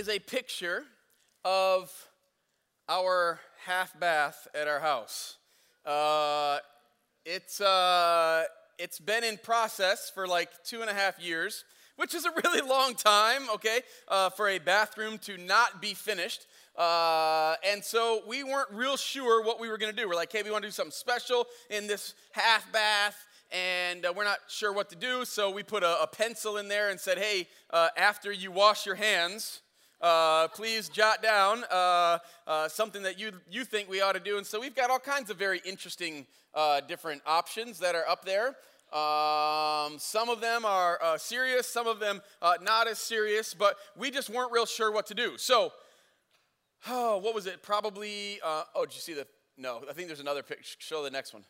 is a picture of our half bath at our house. Uh, it's, uh, it's been in process for like two and a half years, which is a really long time, okay, uh, for a bathroom to not be finished. Uh, and so we weren't real sure what we were going to do. We're like, hey, we want to do something special in this half bath and uh, we're not sure what to do. So we put a, a pencil in there and said, hey, uh, after you wash your hands, uh, please jot down uh, uh, something that you, you think we ought to do. And so we've got all kinds of very interesting uh, different options that are up there. Um, some of them are serious, some of them not as serious, but we just weren't real sure what to do. So, oh, what was it? Probably, oh, did you see the? No, I think there's another picture. Show the next one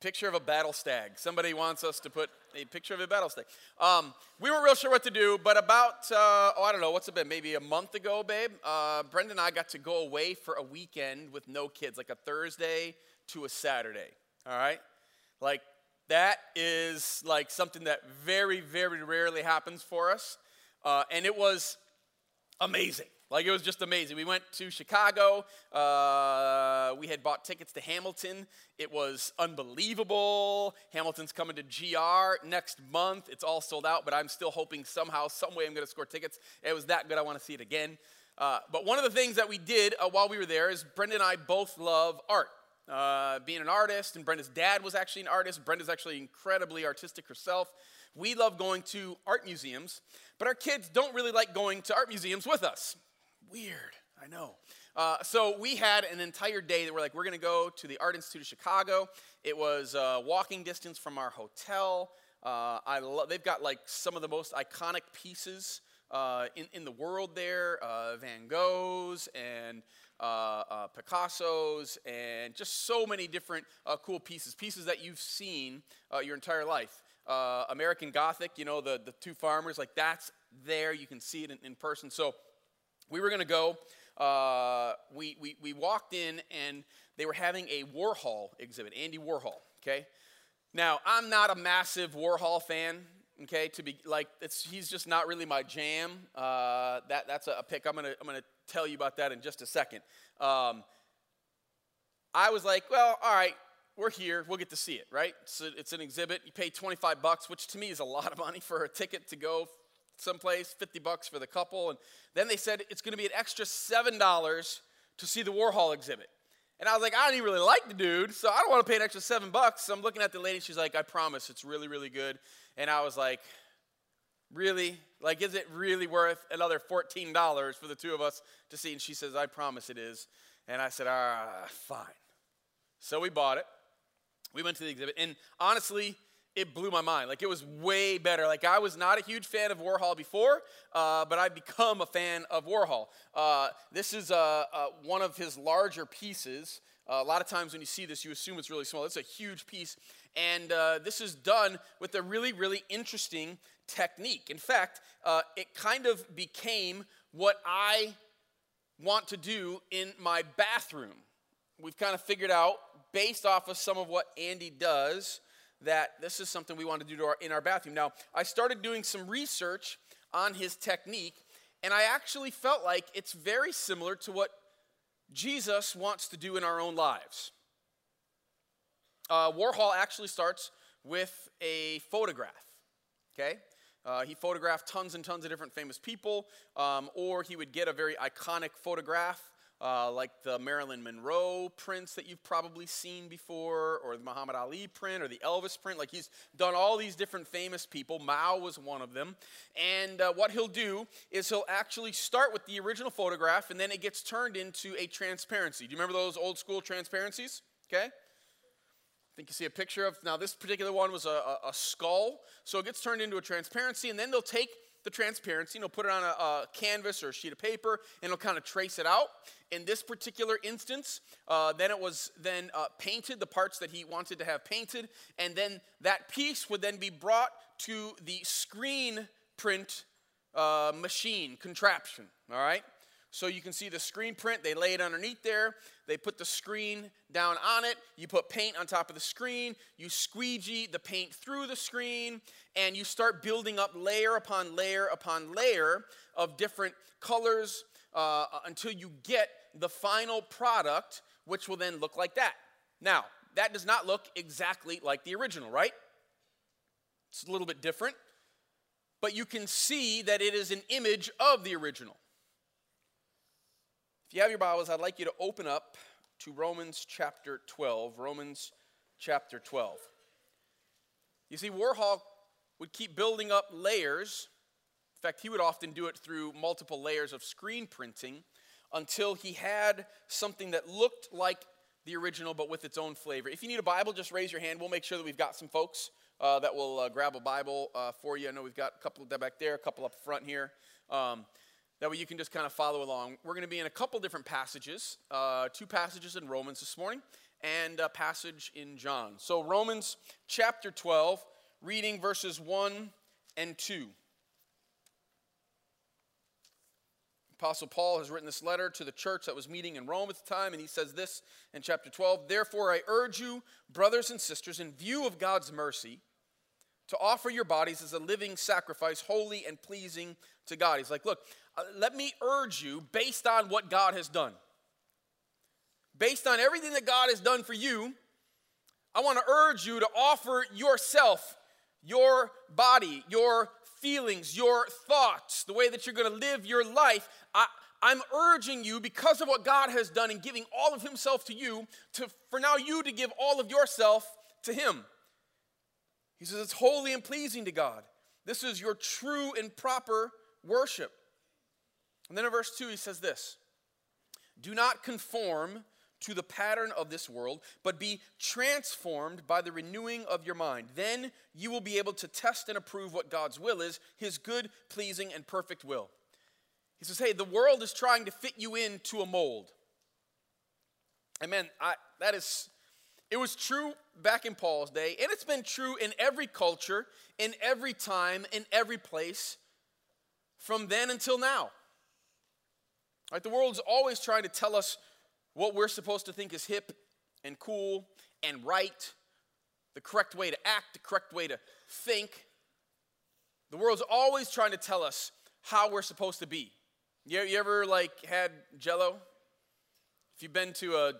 picture of a battle stag. Somebody wants us to put a picture of a battle stag. Um, we weren't real sure what to do, but about, uh, oh, I don't know, what's it been? Maybe a month ago, babe? Uh, Brenda and I got to go away for a weekend with no kids, like a Thursday to a Saturday. All right? Like, that is like something that very, very rarely happens for us. Uh, and it was amazing. Like it was just amazing. We went to Chicago. Uh, we had bought tickets to Hamilton. It was unbelievable. Hamilton's coming to GR next month. It's all sold out, but I'm still hoping somehow, some way, I'm going to score tickets. It was that good. I want to see it again. Uh, but one of the things that we did uh, while we were there is Brenda and I both love art. Uh, being an artist, and Brenda's dad was actually an artist. Brenda's actually incredibly artistic herself. We love going to art museums, but our kids don't really like going to art museums with us. Weird, I know. Uh, so we had an entire day that we're like, we're going to go to the Art Institute of Chicago. It was uh, walking distance from our hotel. Uh, I love. They've got like some of the most iconic pieces uh, in in the world there. Uh, Van Goghs and uh, Picasso's and just so many different cool pieces. Pieces that you've seen your entire life. American Gothic, you know the the two farmers. Like that's there. You can see it in, in person. So we were going to go. Uh, we, we, we walked in and they were having a Warhol exhibit, Andy Warhol, okay? Now, I'm not a massive Warhol fan, okay? To be like, he's just not really my jam. Uh, that, that's a, a pick. I'm gonna, I'm gonna tell you about that in just a second. Um, I was like, well, all right, we're here. We'll get to see it, right? So it's an exhibit. You pay 25 bucks, which to me is a lot of money for a ticket to go someplace, 50 bucks for the couple. And then they said it's going to be an extra $7 to see the Warhol exhibit. And I was like, I don't even really like the dude, so I don't want to pay an extra seven bucks. So I'm looking at the lady, she's like, I promise it's really, really good. And I was like, Really? Like, is it really worth another $14 for the two of us to see? And she says, I promise it is. And I said, Ah, fine. So we bought it. We went to the exhibit. And honestly, it blew my mind. Like it was way better. Like I was not a huge fan of Warhol before, uh, but I've become a fan of Warhol. Uh, this is uh, uh one of his larger pieces. Uh, a lot of times when you see this, you assume it's really small. It's a huge piece, and uh, this is done with a really, really interesting technique. In fact, it kind of became what I want to do in my bathroom. We've kind of figured out, based off of some of what Andy does that this is something we want to do our, in our bathroom. Now, I started doing some research on his technique, and I actually felt like it's very similar to what Jesus wants to do in our own lives. Uh, Warhol actually starts with a photograph, okay? Uh, he photographed tons and tons of different famous people, um, or he would get a very iconic photograph uh, like the Marilyn Monroe prints that you've probably seen before, or the Muhammad Ali print, or the Elvis print. Like he's done all these different famous people. Mao was one of them. And uh, what he'll do is he'll actually start with the original photograph, and then it gets turned into a transparency. Do you remember those old school transparencies? Okay. I think you see a picture of, now this particular one was a, a, a skull. So it gets turned into a transparency, and then they'll take the transparency, and he'll put it on a, a, canvas or a sheet of paper, and he'll kind of trace it out. In this particular instance, uh, then it was then uh, painted, the parts that he wanted to have painted, and then that piece would then be brought to the screen print uh, machine contraption, all right? So you can see the screen print, they lay it underneath there. They put the screen down on it, you put paint on top of the screen, you squeegee the paint through the screen, and you start building up layer upon layer upon layer of different colors uh, until you get the final product, which will then look like that. Now, that does not look exactly like the original, right? It's a little bit different, but you can see that it is an image of the original. If you have your Bibles, I'd like you to open up to Romans chapter 12. Romans chapter 12. You see, Warhol would keep building up layers. In fact, he would often do it through multiple layers of screen printing until he had something that looked like the original but with its own flavor. If you need a Bible, just raise your hand. We'll make sure that we've got some folks uh, that will uh, grab a Bible uh, for you. I know we've got a couple back there, a couple up front here. Um, that way you can just kind of follow along. We're going to be in a couple different passages, uh, two passages in Romans this morning, and a passage in John. So, Romans chapter 12, reading verses 1 and 2. Apostle Paul has written this letter to the church that was meeting in Rome at the time, and he says this in chapter 12 Therefore, I urge you, brothers and sisters, in view of God's mercy, to offer your bodies as a living sacrifice, holy and pleasing to God. He's like, Look, Uh, let me urge you based on what God has done. Based on everything that God has done for you, I want to urge you to offer yourself, your body, your feelings, your thoughts, the way that you're going to live your life. I, I'm urging you, because of what God has done in giving all of Himself to you, to, for now you to give all of yourself to Him. He says it's holy and pleasing to God. This is your true and proper worship. And then in verse 2, he says this Do not conform to the pattern of this world, but be transformed by the renewing of your mind. Then you will be able to test and approve what God's will is, his good, pleasing, and perfect will. He says, Hey, the world is trying to fit you into a mold. Amen. I, that is, it was true back in Paul's day, and it's been true in every culture, in every time, in every place, from then until now. Right? The world's always trying to tell us what we're supposed to think is hip and cool and right, the correct way to act, the correct way to think. The world's always trying to tell us how we're supposed to be. You, you ever like had jello? If you've been to a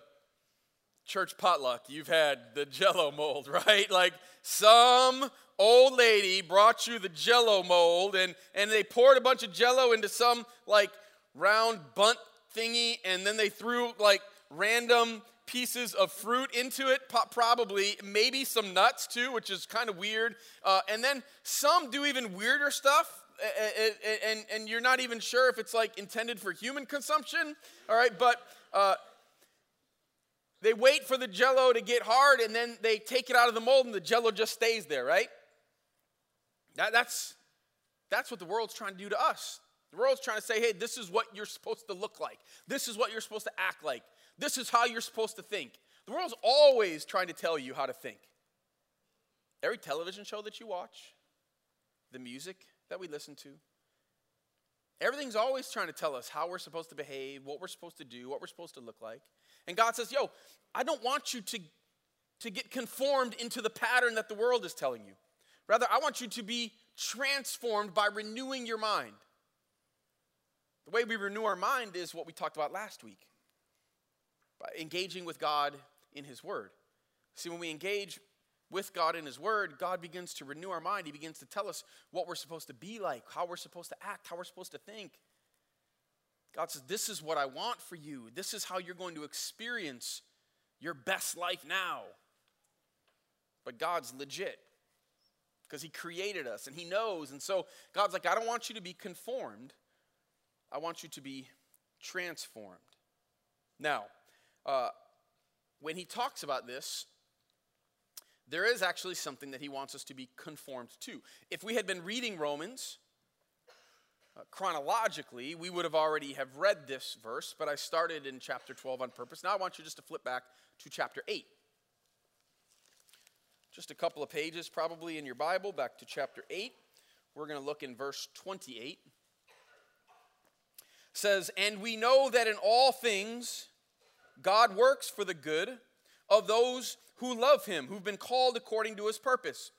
church potluck, you've had the jello mold, right? Like some old lady brought you the jello mold and, and they poured a bunch of jello into some like round Bundt thingy, and then they threw like random pieces of fruit into it, probably, maybe some nuts too, which is kind of weird. Uh, and then some do even weirder stuff, and, and, you're not even sure if it's like intended for human consumption, all right? But uh, they wait for the jello to get hard, and then they take it out of the mold, and the jello just stays there, right? That, that's, that's what the world's trying to do to us. The world's trying to say, hey, this is what you're supposed to look like. This is what you're supposed to act like. This is how you're supposed to think. The world's always trying to tell you how to think. Every television show that you watch, the music that we listen to, everything's always trying to tell us how we're supposed to behave, what we're supposed to do, what we're supposed to look like. And God says, yo, I don't want you to, to get conformed into the pattern that the world is telling you. Rather, I want you to be transformed by renewing your mind. The way we renew our mind is what we talked about last week by engaging with God in His Word. See, when we engage with God in His Word, God begins to renew our mind. He begins to tell us what we're supposed to be like, how we're supposed to act, how we're supposed to think. God says, This is what I want for you. This is how you're going to experience your best life now. But God's legit because He created us and He knows. And so God's like, I don't want you to be conformed I want you to be transformed. Now, uh, when he talks about this, there is actually something that he wants us to be conformed to. If we had been reading Romans uh, chronologically, we would have already have read this verse, but I started in chapter 12 on purpose. Now I want you just to flip back to chapter 8. Just a couple of pages probably in your Bible, back to chapter 8. We're going to look in verse 28 says, And we know that in all things God works for the good of those who love him, who've been called according to his purpose.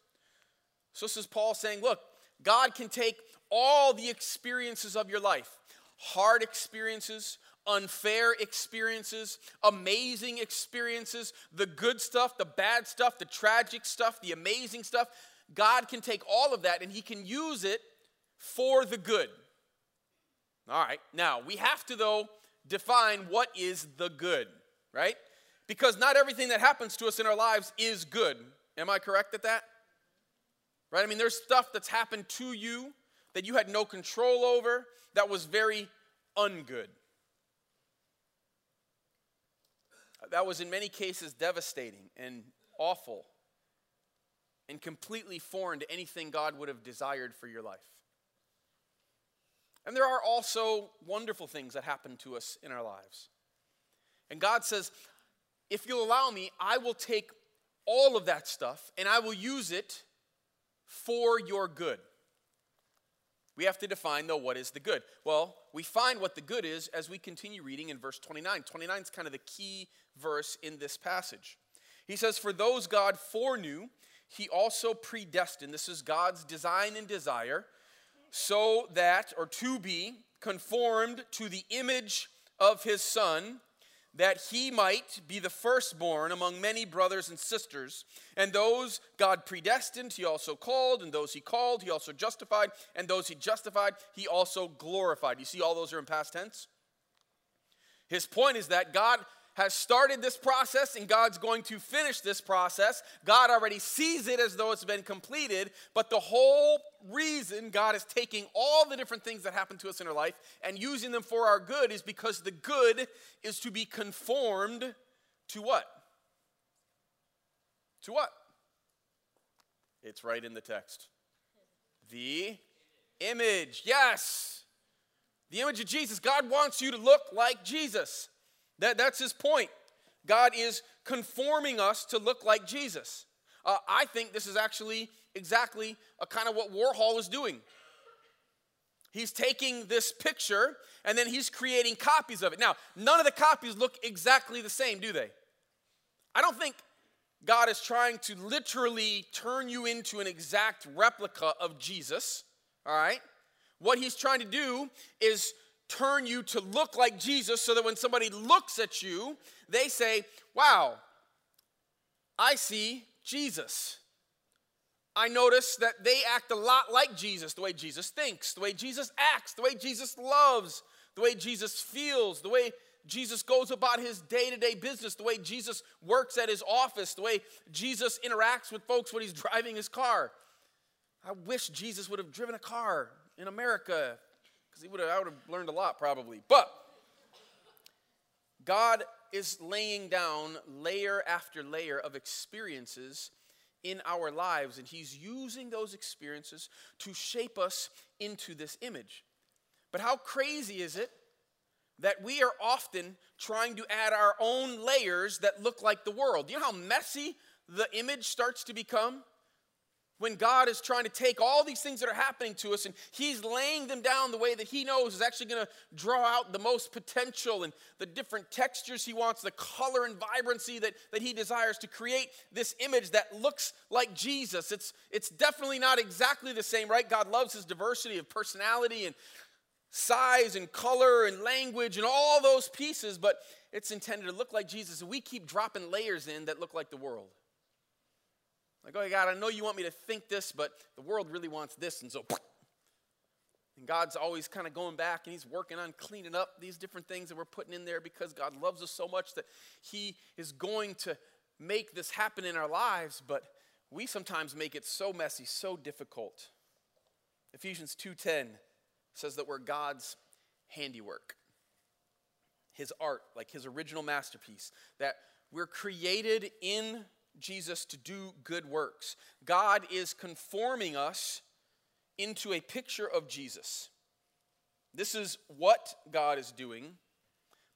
So this is Paul saying, look, God can take all the experiences of your life, hard experiences, unfair experiences, amazing experiences, the good stuff, the bad stuff, the tragic stuff, the amazing stuff. God can take all of that and he can use it for the good. All right, now we have to, though, define what is the good, right? Because not everything that happens to us in our lives is good. Am I correct at that? Right? I mean, there's stuff that's happened to you that you had no control over that was very ungood. That was in many cases devastating and awful and completely foreign to anything God would have desired for your life. And there are also wonderful things that happen to us in our lives. And God says, if you'll allow me, I will take all of that stuff and I will use it for your good. We have to define, though, what is the good. Well, we find what the good is as we continue reading in verse 29. 29 is kind of the key verse in this passage. He says, For those God foreknew, he also predestined. This is God's design and desire so that, or to be, conformed to the image of his Son, that he might be the firstborn among many brothers and sisters. And those God predestined, he also called, and those he called, he also justified, and those he justified, he also glorified. You see, all those are in past tense. His point is that God has started this process and God's going to finish this process. God already sees it as though it's been completed, but the whole reason God is taking all the different things that happen to us in our life and using them for our good is because the good is to be conformed to what? To what? It's right in the text. The image. Yes. The image of Jesus. God wants you to look like Jesus. That, that's his point. God is conforming us to look like Jesus. Uh, I think this is actually exactly a kind of what Warhol is doing. He's taking this picture and then he's creating copies of it. Now, none of the copies look exactly the same, do they? I don't think God is trying to literally turn you into an exact replica of Jesus, all right? What he's trying to do is turn you to look like Jesus so that when somebody looks at you, they say, Wow, I see Jesus. I notice that they act a lot like Jesus, the way Jesus thinks, the way Jesus acts, the way Jesus loves, the way Jesus feels, the way Jesus goes about his day to day business, the way Jesus works at his office, the way Jesus interacts with folks when he's driving his car. I wish Jesus would have driven a car in America because he would have, I would have learned a lot probably. But God is laying down layer after layer of experiences in our lives, and He's using those experiences to shape us into this image. But how crazy is it that we are often trying to add our own layers that look like the world? Do you know how messy the image starts to become? When God is trying to take all these things that are happening to us and He's laying them down the way that He knows is actually going to draw out the most potential and the different textures He wants, the color and vibrancy that, that He desires to create this image that looks like Jesus. It's, it's definitely not exactly the same, right? God loves His diversity of personality and size and color and language and all those pieces, but it's intended to look like Jesus. And we keep dropping layers in that look like the world. Like, oh, God, I know you want me to think this, but the world really wants this. And so, and God's always kind of going back and He's working on cleaning up these different things that we're putting in there because God loves us so much that He is going to make this happen in our lives, but we sometimes make it so messy, so difficult. Ephesians 2:10 says that we're God's handiwork. His art, like his original masterpiece, that we're created in Jesus to do good works. God is conforming us into a picture of Jesus. This is what God is doing,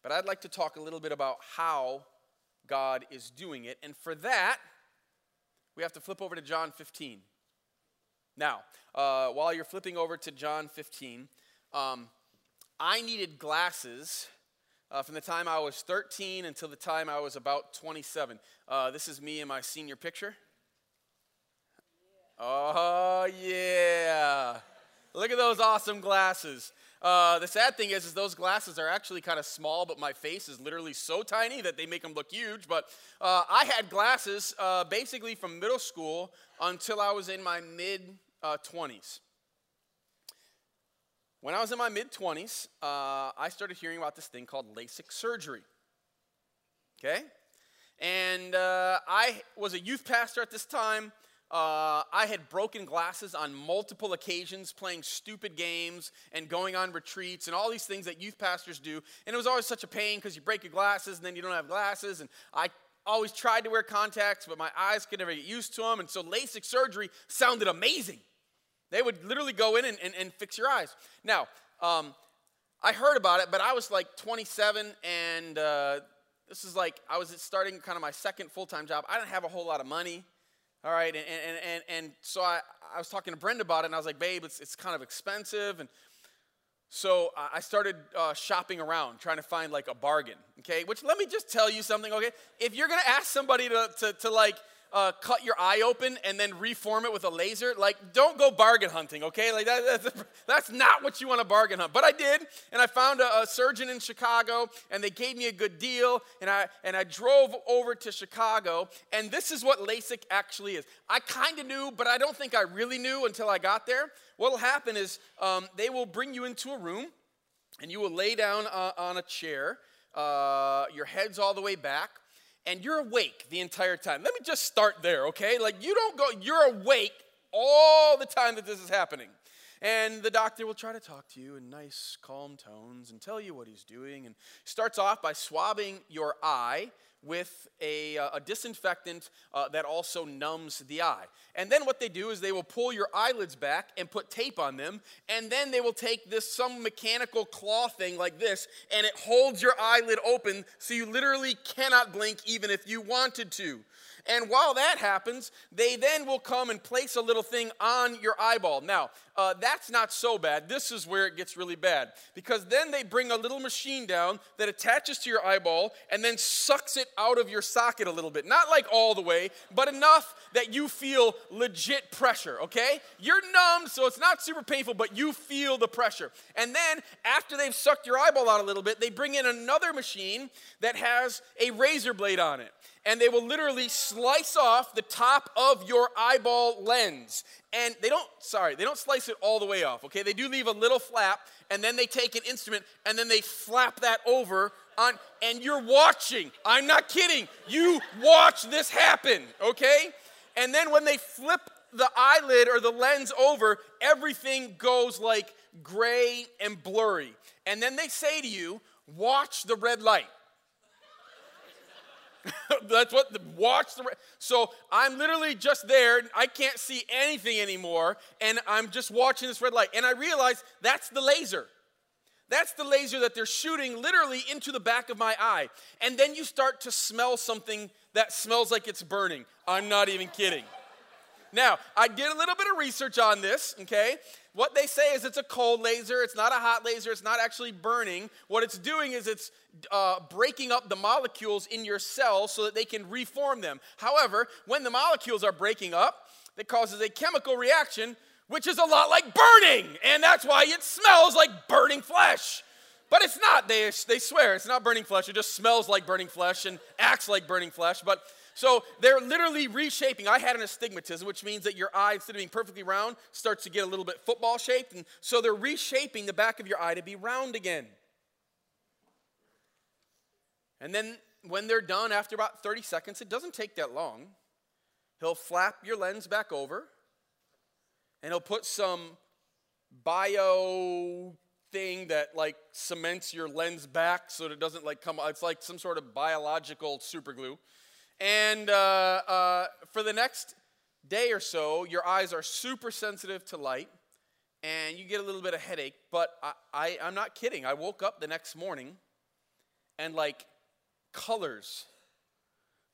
but I'd like to talk a little bit about how God is doing it. And for that, we have to flip over to John 15. Now, uh, while you're flipping over to John 15, um, I needed glasses uh, from the time I was 13 until the time I was about 27. Uh, this is me in my senior picture. Oh, yeah. Look at those awesome glasses. Uh, the sad thing is, is those glasses are actually kind of small, but my face is literally so tiny that they make them look huge. But uh, I had glasses uh, basically from middle school until I was in my mid 20s. When I was in my mid 20s, uh, I started hearing about this thing called LASIK surgery. Okay? And uh, I was a youth pastor at this time. Uh, I had broken glasses on multiple occasions, playing stupid games and going on retreats and all these things that youth pastors do. And it was always such a pain because you break your glasses and then you don't have glasses. And I always tried to wear contacts, but my eyes could never get used to them. And so LASIK surgery sounded amazing. They would literally go in and, and, and fix your eyes. Now, um, I heard about it, but I was like 27 and uh, this is like I was starting kind of my second full-time job. I didn't have a whole lot of money. All right, and, and, and, and so I, I was talking to Brenda about it, and I was like, babe, it's, it's kind of expensive. And so I started uh, shopping around, trying to find like a bargain, okay? Which let me just tell you something, okay? If you're gonna ask somebody to, to, to like, uh, cut your eye open and then reform it with a laser. Like, don't go bargain hunting, okay? Like, that, that's, that's not what you want to bargain hunt. But I did, and I found a, a, surgeon in Chicago, and they gave me a good deal, and I, and I drove over to Chicago, and this is what LASIK actually is. I kind of knew, but I don't think I really knew until I got there. What will happen is um, they will bring you into a room, and you will lay down uh, on a chair. Uh, your head's all the way back and you're awake the entire time. Let me just start there, okay? Like you don't go, you're awake all the time that this is happening. And the doctor will try to talk to you in nice, calm tones and tell you what he's doing. And starts off by swabbing your eye with a, uh, a disinfectant uh, that also numbs the eye. And then what they do is they will pull your eyelids back and put tape on them, and then they will take this some mechanical claw thing like this, and it holds your eyelid open so you literally cannot blink even if you wanted to. And while that happens, they then will come and place a little thing on your eyeball. Now, uh, that's not so bad. This is where it gets really bad. Because then they bring a little machine down that attaches to your eyeball and then sucks it out of your socket a little bit. Not like all the way, but enough that you feel legit pressure, okay? You're numb, so it's not super painful, but you feel the pressure. And then after they've sucked your eyeball out a little bit, they bring in another machine that has a razor blade on it and they will literally slice off the top of your eyeball lens. And they don't, sorry, they don't slice it all the way off, okay? They do leave a little flap, and then they take an instrument and then they flap that over on, and you're watching. I'm not kidding. You watch this happen, okay? And then when they flip the eyelid or the lens over, everything goes like gray and blurry. And then they say to you, watch the red light. That's what the, watch the. So I'm literally just there. I can't see anything anymore, and I'm just watching this red light. And I realize that's the laser. That's the laser that they're shooting literally into the back of my eye. And then you start to smell something that smells like it's burning. I'm not even kidding. Now, I did a little bit of research on this, okay? What they say is it's a cold laser, it's not a hot laser, it's not actually burning. What it's doing is it's uh, breaking up the molecules in your cells so that they can reform them. However, when the molecules are breaking up, it causes a chemical reaction, which is a lot like burning, and that's why it smells like burning flesh. But it's not, they, they swear, it's not burning flesh, it just smells like burning flesh and acts like burning flesh. But so they're literally reshaping. I had an astigmatism, which means that your eye, instead of being perfectly round, starts to get a little bit football shaped. And so they're reshaping the back of your eye to be round again. And then when they're done after about 30 seconds, it doesn't take that long. He'll flap your lens back over and he'll put some bio thing that like cements your lens back so that it doesn't like come it's like some sort of biological super glue and uh, uh, for the next day or so, your eyes are super sensitive to light and you get a little bit of headache. But I, I, I'm not kidding. I woke up the next morning and like colors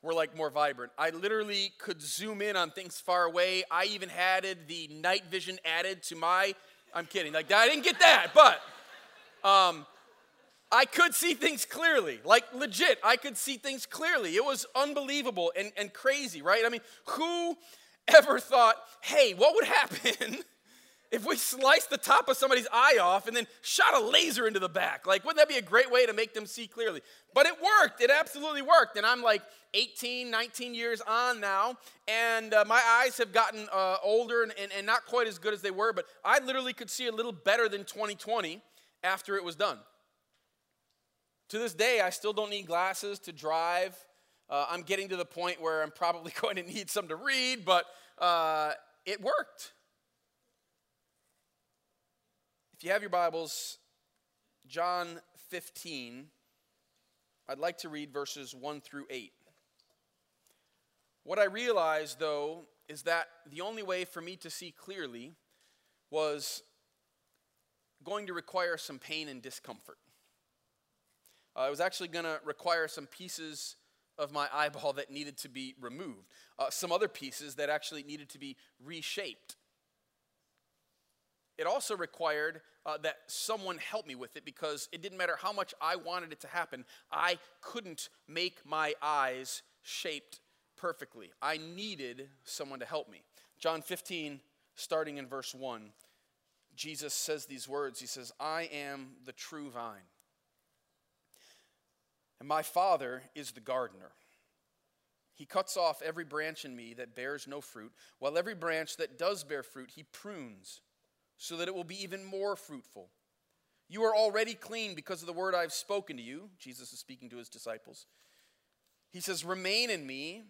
were like more vibrant. I literally could zoom in on things far away. I even had the night vision added to my. I'm kidding. Like I didn't get that, but um, I could see things clearly, like legit. I could see things clearly. It was unbelievable and, and crazy, right? I mean, who ever thought, hey, what would happen if we sliced the top of somebody's eye off and then shot a laser into the back? Like, wouldn't that be a great way to make them see clearly? But it worked. It absolutely worked. And I'm like 18, 19 years on now, and uh, my eyes have gotten uh, older and, and, and not quite as good as they were, but I literally could see a little better than 2020 after it was done. To this day, I still don't need glasses to drive. Uh, I'm getting to the point where I'm probably going to need some to read, but uh, it worked. If you have your Bibles, John 15, I'd like to read verses 1 through 8. What I realized, though, is that the only way for me to see clearly was going to require some pain and discomfort. Uh, it was actually going to require some pieces of my eyeball that needed to be removed, uh, some other pieces that actually needed to be reshaped. It also required uh, that someone help me with it because it didn't matter how much I wanted it to happen, I couldn't make my eyes shaped perfectly. I needed someone to help me. John 15, starting in verse 1, Jesus says these words He says, I am the true vine and my Father is the gardener. He cuts off every branch in me that bears no fruit, while every branch that does bear fruit, he prunes, so that it will be even more fruitful. You are already clean because of the word I've spoken to you. Jesus is speaking to his disciples. He says, Remain in me,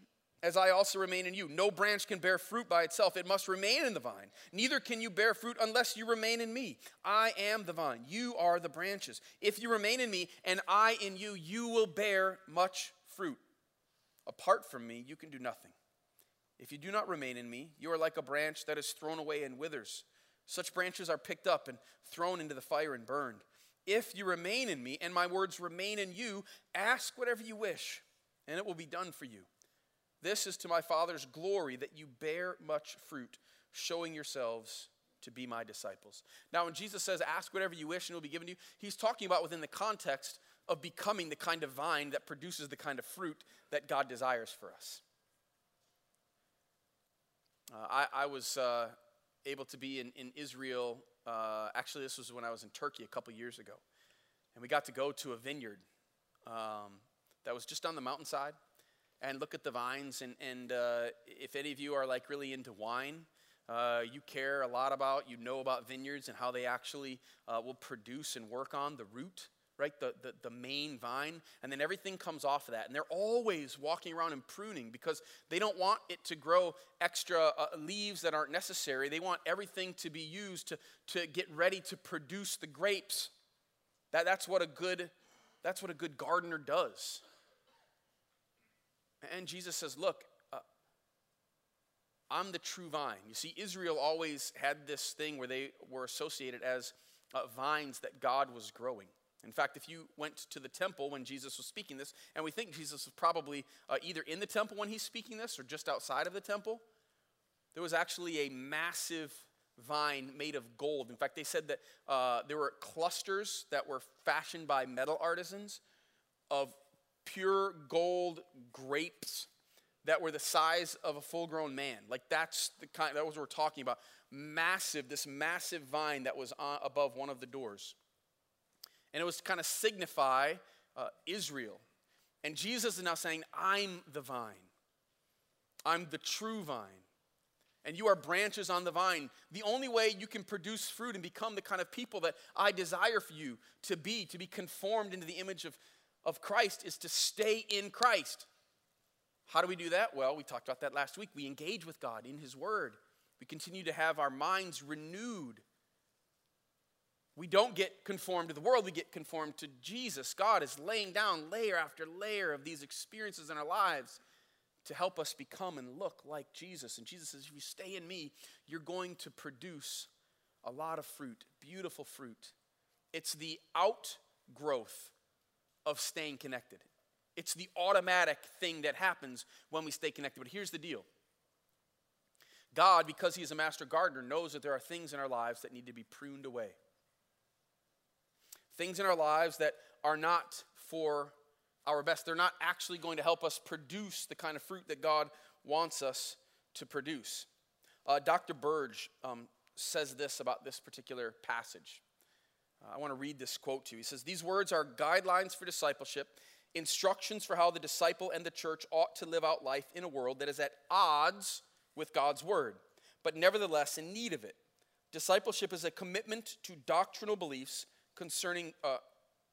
as I also remain in you. No branch can bear fruit by itself, it must remain in the vine. Neither can you bear fruit unless you remain in me. I am the vine, you are the branches. If you remain in me and I in you, you will bear much fruit. Apart from me, you can do nothing. If you do not remain in me, you are like a branch that is thrown away and withers. Such branches are picked up and thrown into the fire and burned. If you remain in me and my words remain in you, ask whatever you wish, and it will be done for you. This is to my Father's glory that you bear much fruit, showing yourselves to be my disciples. Now, when Jesus says, Ask whatever you wish and it will be given to you, he's talking about within the context of becoming the kind of vine that produces the kind of fruit that God desires for us. Uh, I, I, was uh, able to be in, in Israel. Uh, actually, this was when I was in Turkey a couple years ago. And we got to go to a vineyard um, that was just on the mountainside and look at the vines. And, and uh, if any of you are like really into wine, uh, you care a lot about, you know about vineyards and how they actually uh, will produce and work on the root, right? The, the, the main vine. And then everything comes off of that. And they're always walking around and pruning because they don't want it to grow extra uh, leaves that aren't necessary. They want everything to be used to, to get ready to produce the grapes. That, that's, what a good, that's what a good gardener does. And Jesus says, Look, uh, I'm the true vine. You see, Israel always had this thing where they were associated as uh, vines that God was growing. In fact, if you went to the temple when Jesus was speaking this, and we think Jesus was probably uh, either in the temple when he's speaking this or just outside of the temple, there was actually a massive vine made of gold. In fact, they said that uh, there were clusters that were fashioned by metal artisans of pure gold grapes that were the size of a full grown man. Like that's the kind, that was what we're talking about. Massive, this massive vine that was on, above one of the doors. And it was kind of signify uh, Israel. And Jesus is now saying, I'm the vine. I'm the true vine. And you are branches on the vine. The only way you can produce fruit and become the kind of people that I desire for you to be, to be conformed into the image of of Christ is to stay in Christ. How do we do that? Well, we talked about that last week. We engage with God in His Word, we continue to have our minds renewed. We don't get conformed to the world, we get conformed to Jesus. God is laying down layer after layer of these experiences in our lives to help us become and look like Jesus. And Jesus says, if you stay in me, you're going to produce a lot of fruit, beautiful fruit. It's the outgrowth of staying connected. It's the automatic thing that happens when we stay connected. But here's the deal God, because He is a master gardener, knows that there are things in our lives that need to be pruned away. Things in our lives that are not for our best. They're not actually going to help us produce the kind of fruit that God wants us to produce. Uh, Dr. Burge um, says this about this particular passage. Uh, I want to read this quote to you. He says, These words are guidelines for discipleship, instructions for how the disciple and the church ought to live out life in a world that is at odds with God's word, but nevertheless in need of it. Discipleship is a commitment to doctrinal beliefs concerning, uh,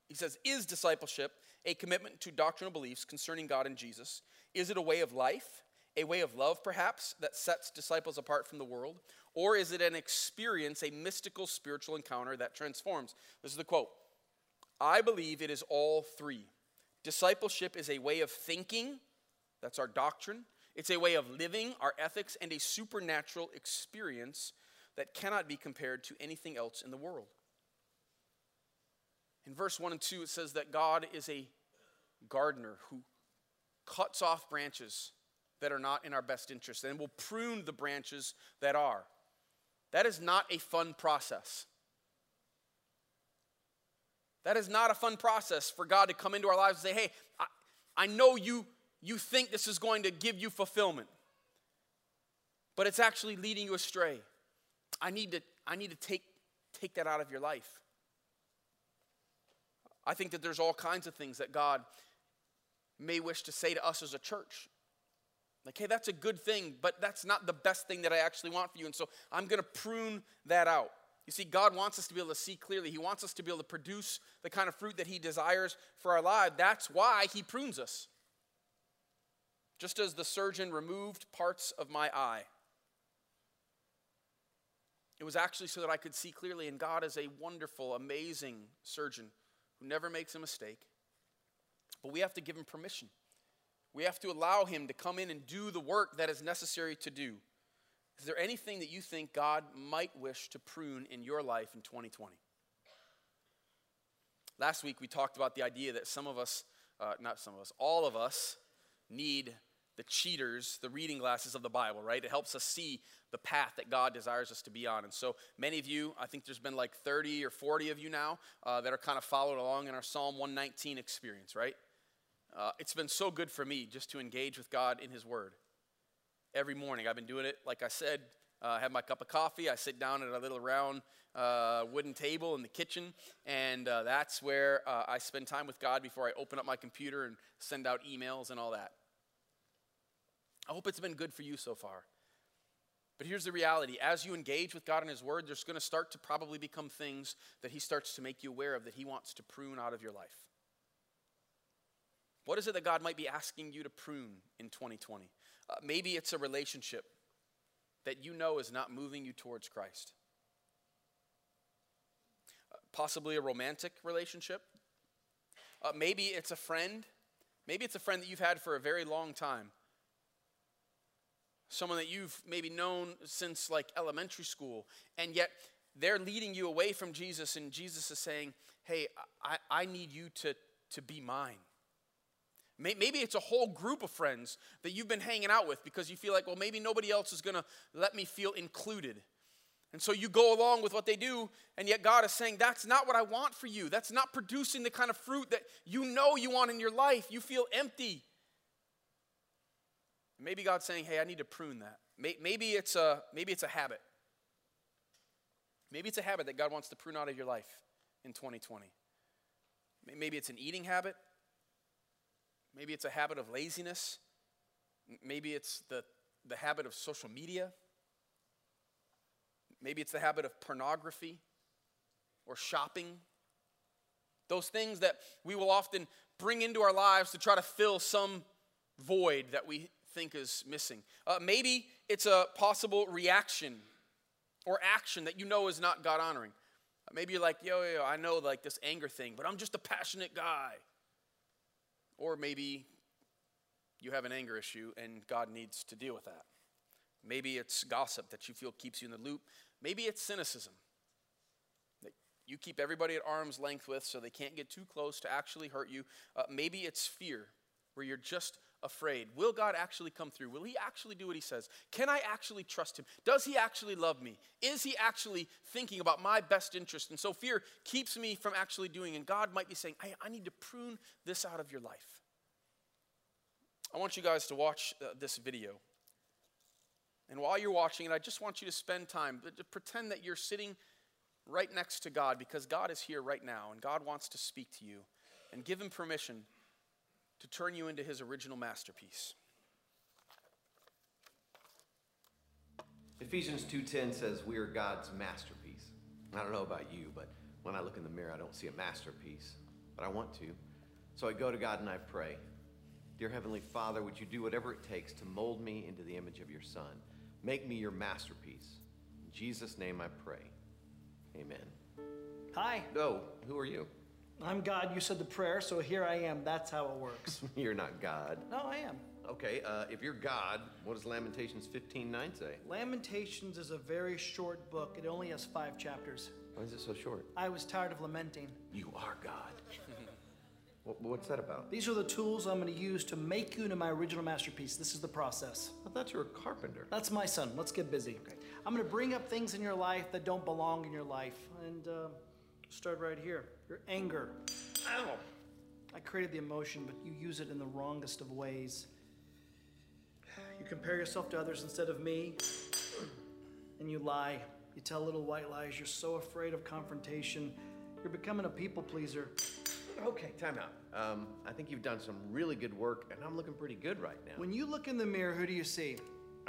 he says, is discipleship a commitment to doctrinal beliefs concerning God and Jesus? Is it a way of life, a way of love perhaps, that sets disciples apart from the world? Or is it an experience, a mystical spiritual encounter that transforms? This is the quote I believe it is all three. Discipleship is a way of thinking, that's our doctrine. It's a way of living, our ethics, and a supernatural experience that cannot be compared to anything else in the world. In verse 1 and 2, it says that God is a gardener who cuts off branches that are not in our best interest and will prune the branches that are. That is not a fun process. That is not a fun process for God to come into our lives and say, hey, I, I know you, you think this is going to give you fulfillment, but it's actually leading you astray. I need to, I need to take, take that out of your life. I think that there's all kinds of things that God may wish to say to us as a church. Like, hey, that's a good thing, but that's not the best thing that I actually want for you. And so I'm going to prune that out. You see, God wants us to be able to see clearly. He wants us to be able to produce the kind of fruit that He desires for our lives. That's why He prunes us. Just as the surgeon removed parts of my eye, it was actually so that I could see clearly. And God is a wonderful, amazing surgeon who never makes a mistake. But we have to give Him permission. We have to allow Him to come in and do the work that is necessary to do. Is there anything that you think God might wish to prune in your life in 2020? Last week we talked about the idea that some of us, uh, not some of us, all of us need the cheaters, the reading glasses of the Bible, right? It helps us see the path that God desires us to be on. And so many of you, I think there's been like 30 or 40 of you now uh, that are kind of followed along in our Psalm 119 experience, right? Uh, it's been so good for me just to engage with God in His Word every morning. I've been doing it, like I said, uh, I have my cup of coffee. I sit down at a little round uh, wooden table in the kitchen, and uh, that's where uh, I spend time with God before I open up my computer and send out emails and all that. I hope it's been good for you so far. But here's the reality as you engage with God and His Word, there's going to start to probably become things that He starts to make you aware of that He wants to prune out of your life. What is it that God might be asking you to prune in 2020? Uh, maybe it's a relationship that you know is not moving you towards Christ. Uh, possibly a romantic relationship. Uh, maybe it's a friend. Maybe it's a friend that you've had for a very long time. Someone that you've maybe known since like elementary school, and yet they're leading you away from Jesus, and Jesus is saying, Hey, I, I need you to, to be mine. Maybe it's a whole group of friends that you've been hanging out with because you feel like, well, maybe nobody else is going to let me feel included. And so you go along with what they do, and yet God is saying, that's not what I want for you. That's not producing the kind of fruit that you know you want in your life. You feel empty. Maybe God's saying, hey, I need to prune that. Maybe it's a, maybe it's a habit. Maybe it's a habit that God wants to prune out of your life in 2020. Maybe it's an eating habit. Maybe it's a habit of laziness. Maybe it's the, the habit of social media. Maybe it's the habit of pornography or shopping. Those things that we will often bring into our lives to try to fill some void that we think is missing. Uh, maybe it's a possible reaction or action that you know is not God honoring. Uh, maybe you're like, yo, yo, yo, I know like this anger thing, but I'm just a passionate guy. Or maybe you have an anger issue and God needs to deal with that. Maybe it's gossip that you feel keeps you in the loop. Maybe it's cynicism that you keep everybody at arm's length with so they can't get too close to actually hurt you. Uh, maybe it's fear where you're just afraid? Will God actually come through? Will He actually do what He says? Can I actually trust Him? Does He actually love me? Is He actually thinking about my best interest? And so fear keeps me from actually doing. And God might be saying, I, I need to prune this out of your life. I want you guys to watch uh, this video. And while you're watching it, I just want you to spend time, to pretend that you're sitting right next to God because God is here right now and God wants to speak to you and give Him permission to turn you into His original masterpiece. Ephesians 2:10 says we are God's masterpiece. I don't know about you, but when I look in the mirror, I don't see a masterpiece, but I want to. So I go to God and I pray. Dear Heavenly Father, would you do whatever it takes to mold me into the image of your Son? Make me your masterpiece. In Jesus' name I pray. Amen. Hi, Oh, who are you? I'm God. You said the prayer, so here I am. That's how it works. You're not God. no, I am. Okay, uh, if you're God, what does Lamentations 15:9 say? Lamentations is a very short book. It only has five chapters. Why is it so short? I was tired of lamenting. You are God. what, what's that about? These are the tools I'm going to use to make you into my original masterpiece. This is the process. I thought you were a carpenter. That's my son. Let's get busy. Okay. I'm going to bring up things in your life that don't belong in your life. And uh, start right here. Your anger. Ow! I created the emotion, but you use it in the wrongest of ways. You compare yourself to others instead of me, and you lie. You tell little white lies. You're so afraid of confrontation. You're becoming a people pleaser. Okay, time out. Um, I think you've done some really good work, and I'm looking pretty good right now. When you look in the mirror, who do you see?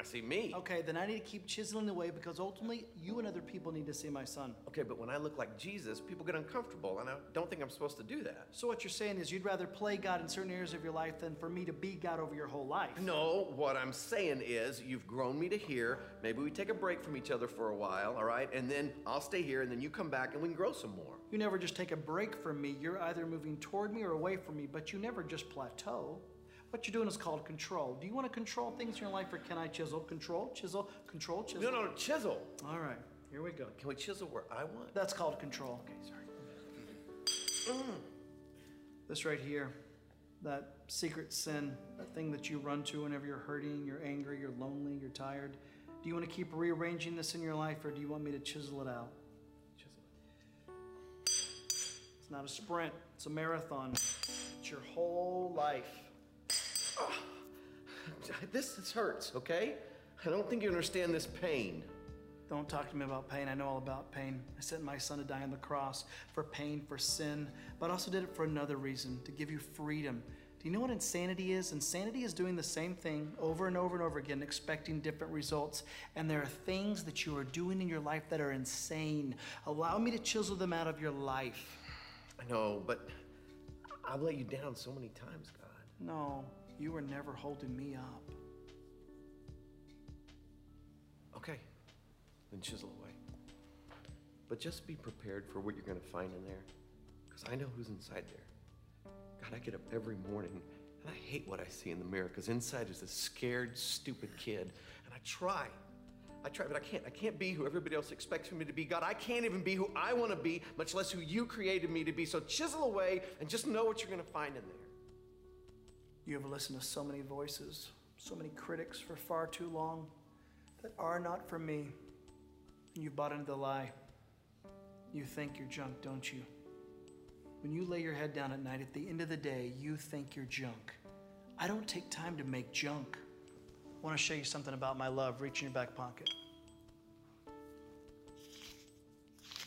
I see me. Okay, then I need to keep chiseling away because ultimately you and other people need to see my son. Okay, but when I look like Jesus, people get uncomfortable, and I don't think I'm supposed to do that. So what you're saying is you'd rather play God in certain areas of your life than for me to be God over your whole life. No, what I'm saying is you've grown me to here. Maybe we take a break from each other for a while, all right? And then I'll stay here, and then you come back and we can grow some more. You never just take a break from me. You're either moving toward me or away from me, but you never just plateau. What you're doing is called control. Do you want to control things in your life or can I chisel? Control, chisel, control, chisel. No, no, chisel. All right, here we go. Can we chisel where I want? That's called control. Okay, sorry. Mm. This right here, that secret sin, that thing that you run to whenever you're hurting, you're angry, you're lonely, you're tired. Do you want to keep rearranging this in your life or do you want me to chisel it out? Chisel. It's not a sprint, it's a marathon. It's your whole life. This, this hurts, okay? I don't think you understand this pain. Don't talk to me about pain. I know all about pain. I sent my son to die on the cross for pain, for sin, but also did it for another reason to give you freedom. Do you know what insanity is? Insanity is doing the same thing over and over and over again, expecting different results. And there are things that you are doing in your life that are insane. Allow me to chisel them out of your life. I know, but I've let you down so many times, God. No, you were never holding me up. Okay, then chisel away. But just be prepared for what you're going to find in there, because I know who's inside there. God, I get up every morning and I hate what I see in the mirror, because inside is this scared, stupid kid, and I try. I try, but I can't. I can't be who everybody else expects me to be. God, I can't even be who I want to be, much less who you created me to be. So chisel away and just know what you're going to find in there. You have listened to so many voices, so many critics for far too long that are not for me. And you bought into the lie. You think you're junk, don't you? When you lay your head down at night, at the end of the day, you think you're junk. I don't take time to make junk. I want to show you something about my love. Reach in your back pocket.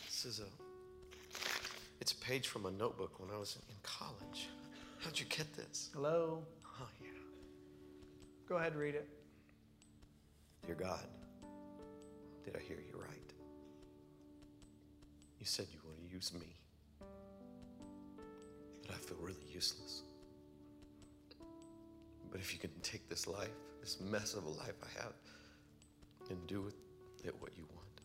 This is a. It's a page from a notebook when I was in college. How'd you get this? Hello? Oh, yeah. Go ahead, read it. Dear God, did I hear you right? You said you want to use me, but I feel really useless. But if you can take this life, this mess of a life I have, and do with it what you want,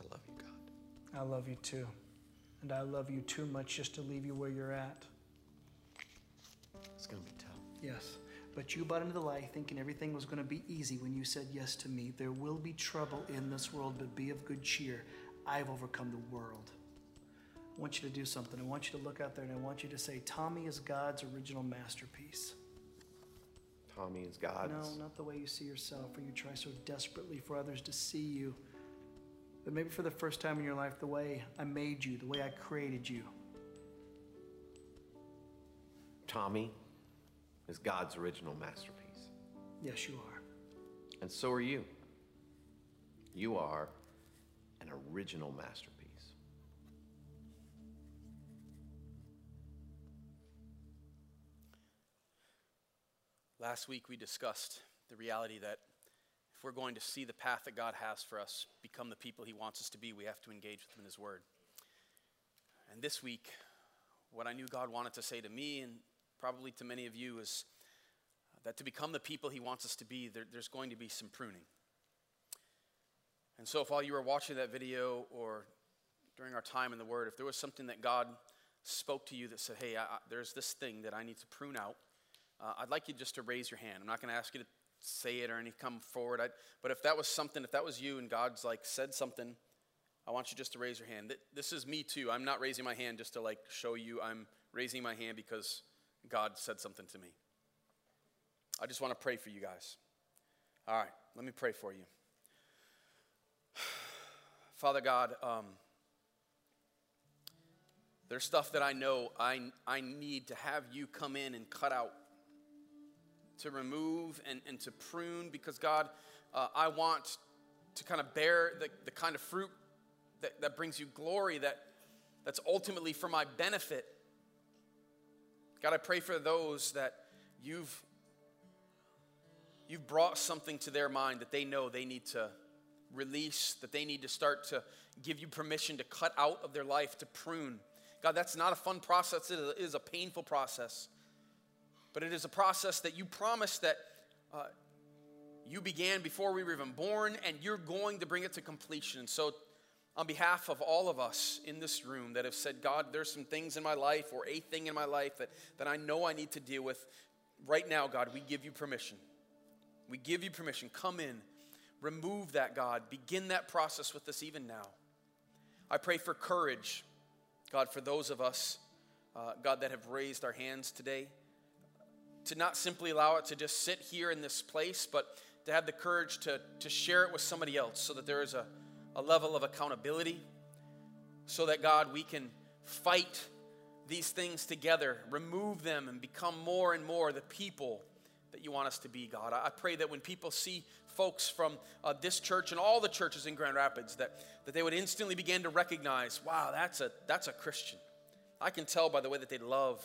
I love you, God. I love you too. And I love you too much just to leave you where you're at. It's gonna be tough. Yes, but you bought into the lie thinking everything was going to be easy when you said yes to me. There will be trouble in this world, but be of good cheer. I've overcome the world. I want you to do something. I want you to look out there and I want you to say, Tommy is God's original masterpiece. Tommy is God. No, not the way you see yourself, or you try so desperately for others to see you. But maybe for the first time in your life, the way I made you, the way I created you. Tommy is God's original masterpiece. Yes, you are. And so are you. You are an original masterpiece. Last week we discussed the reality that if we're going to see the path that God has for us, become the people He wants us to be, we have to engage with Him in His Word. And this week, what I knew God wanted to say to me and probably to many of you is that to become the people He wants us to be, there, there's going to be some pruning. And so, if while you were watching that video or during our time in the Word, if there was something that God spoke to you that said, hey, I, I, there's this thing that I need to prune out, uh, I'd like you just to raise your hand. I'm not going to ask you to say it or any come forward. I'd, but if that was something, if that was you and God's like said something, I want you just to raise your hand. This is me too. I'm not raising my hand just to like show you. I'm raising my hand because God said something to me. I just want to pray for you guys. All right, let me pray for you. Father God, um, there's stuff that I know I, I need to have you come in and cut out to remove and, and to prune because, God, uh, I want to kind of bear the, the kind of fruit that, that brings you glory, that, that's ultimately for my benefit. God, I pray for those that you've, you've brought something to their mind that they know they need to release, that they need to start to give you permission to cut out of their life, to prune. God, that's not a fun process, it is a painful process but it is a process that you promised that uh, you began before we were even born, and you're going to bring it to completion. So, on behalf of all of us in this room that have said, God, there's some things in my life or a thing in my life that, that I know I need to deal with, right now, God, we give you permission. We give you permission. Come in, remove that, God. Begin that process with us even now. I pray for courage, God, for those of us, uh, God, that have raised our hands today to not simply allow it to just sit here in this place, but to have the courage to, to share it with somebody else so that there is a, a level of accountability, so that, God, we can fight these things together, remove them, and become more and more the people that you want us to be, God. I pray that when people see folks from uh, this church and all the churches in Grand Rapids, that, that they would instantly begin to recognize, wow, that's a, that's a Christian. I can tell by the way that they love,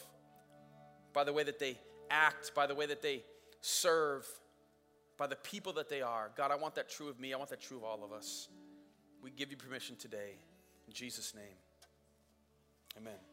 by the way that they act, by the way that they serve, by the people that they are. God, I want that true of me. I want that true of all of us. We give you permission today. In Jesus' name, amen.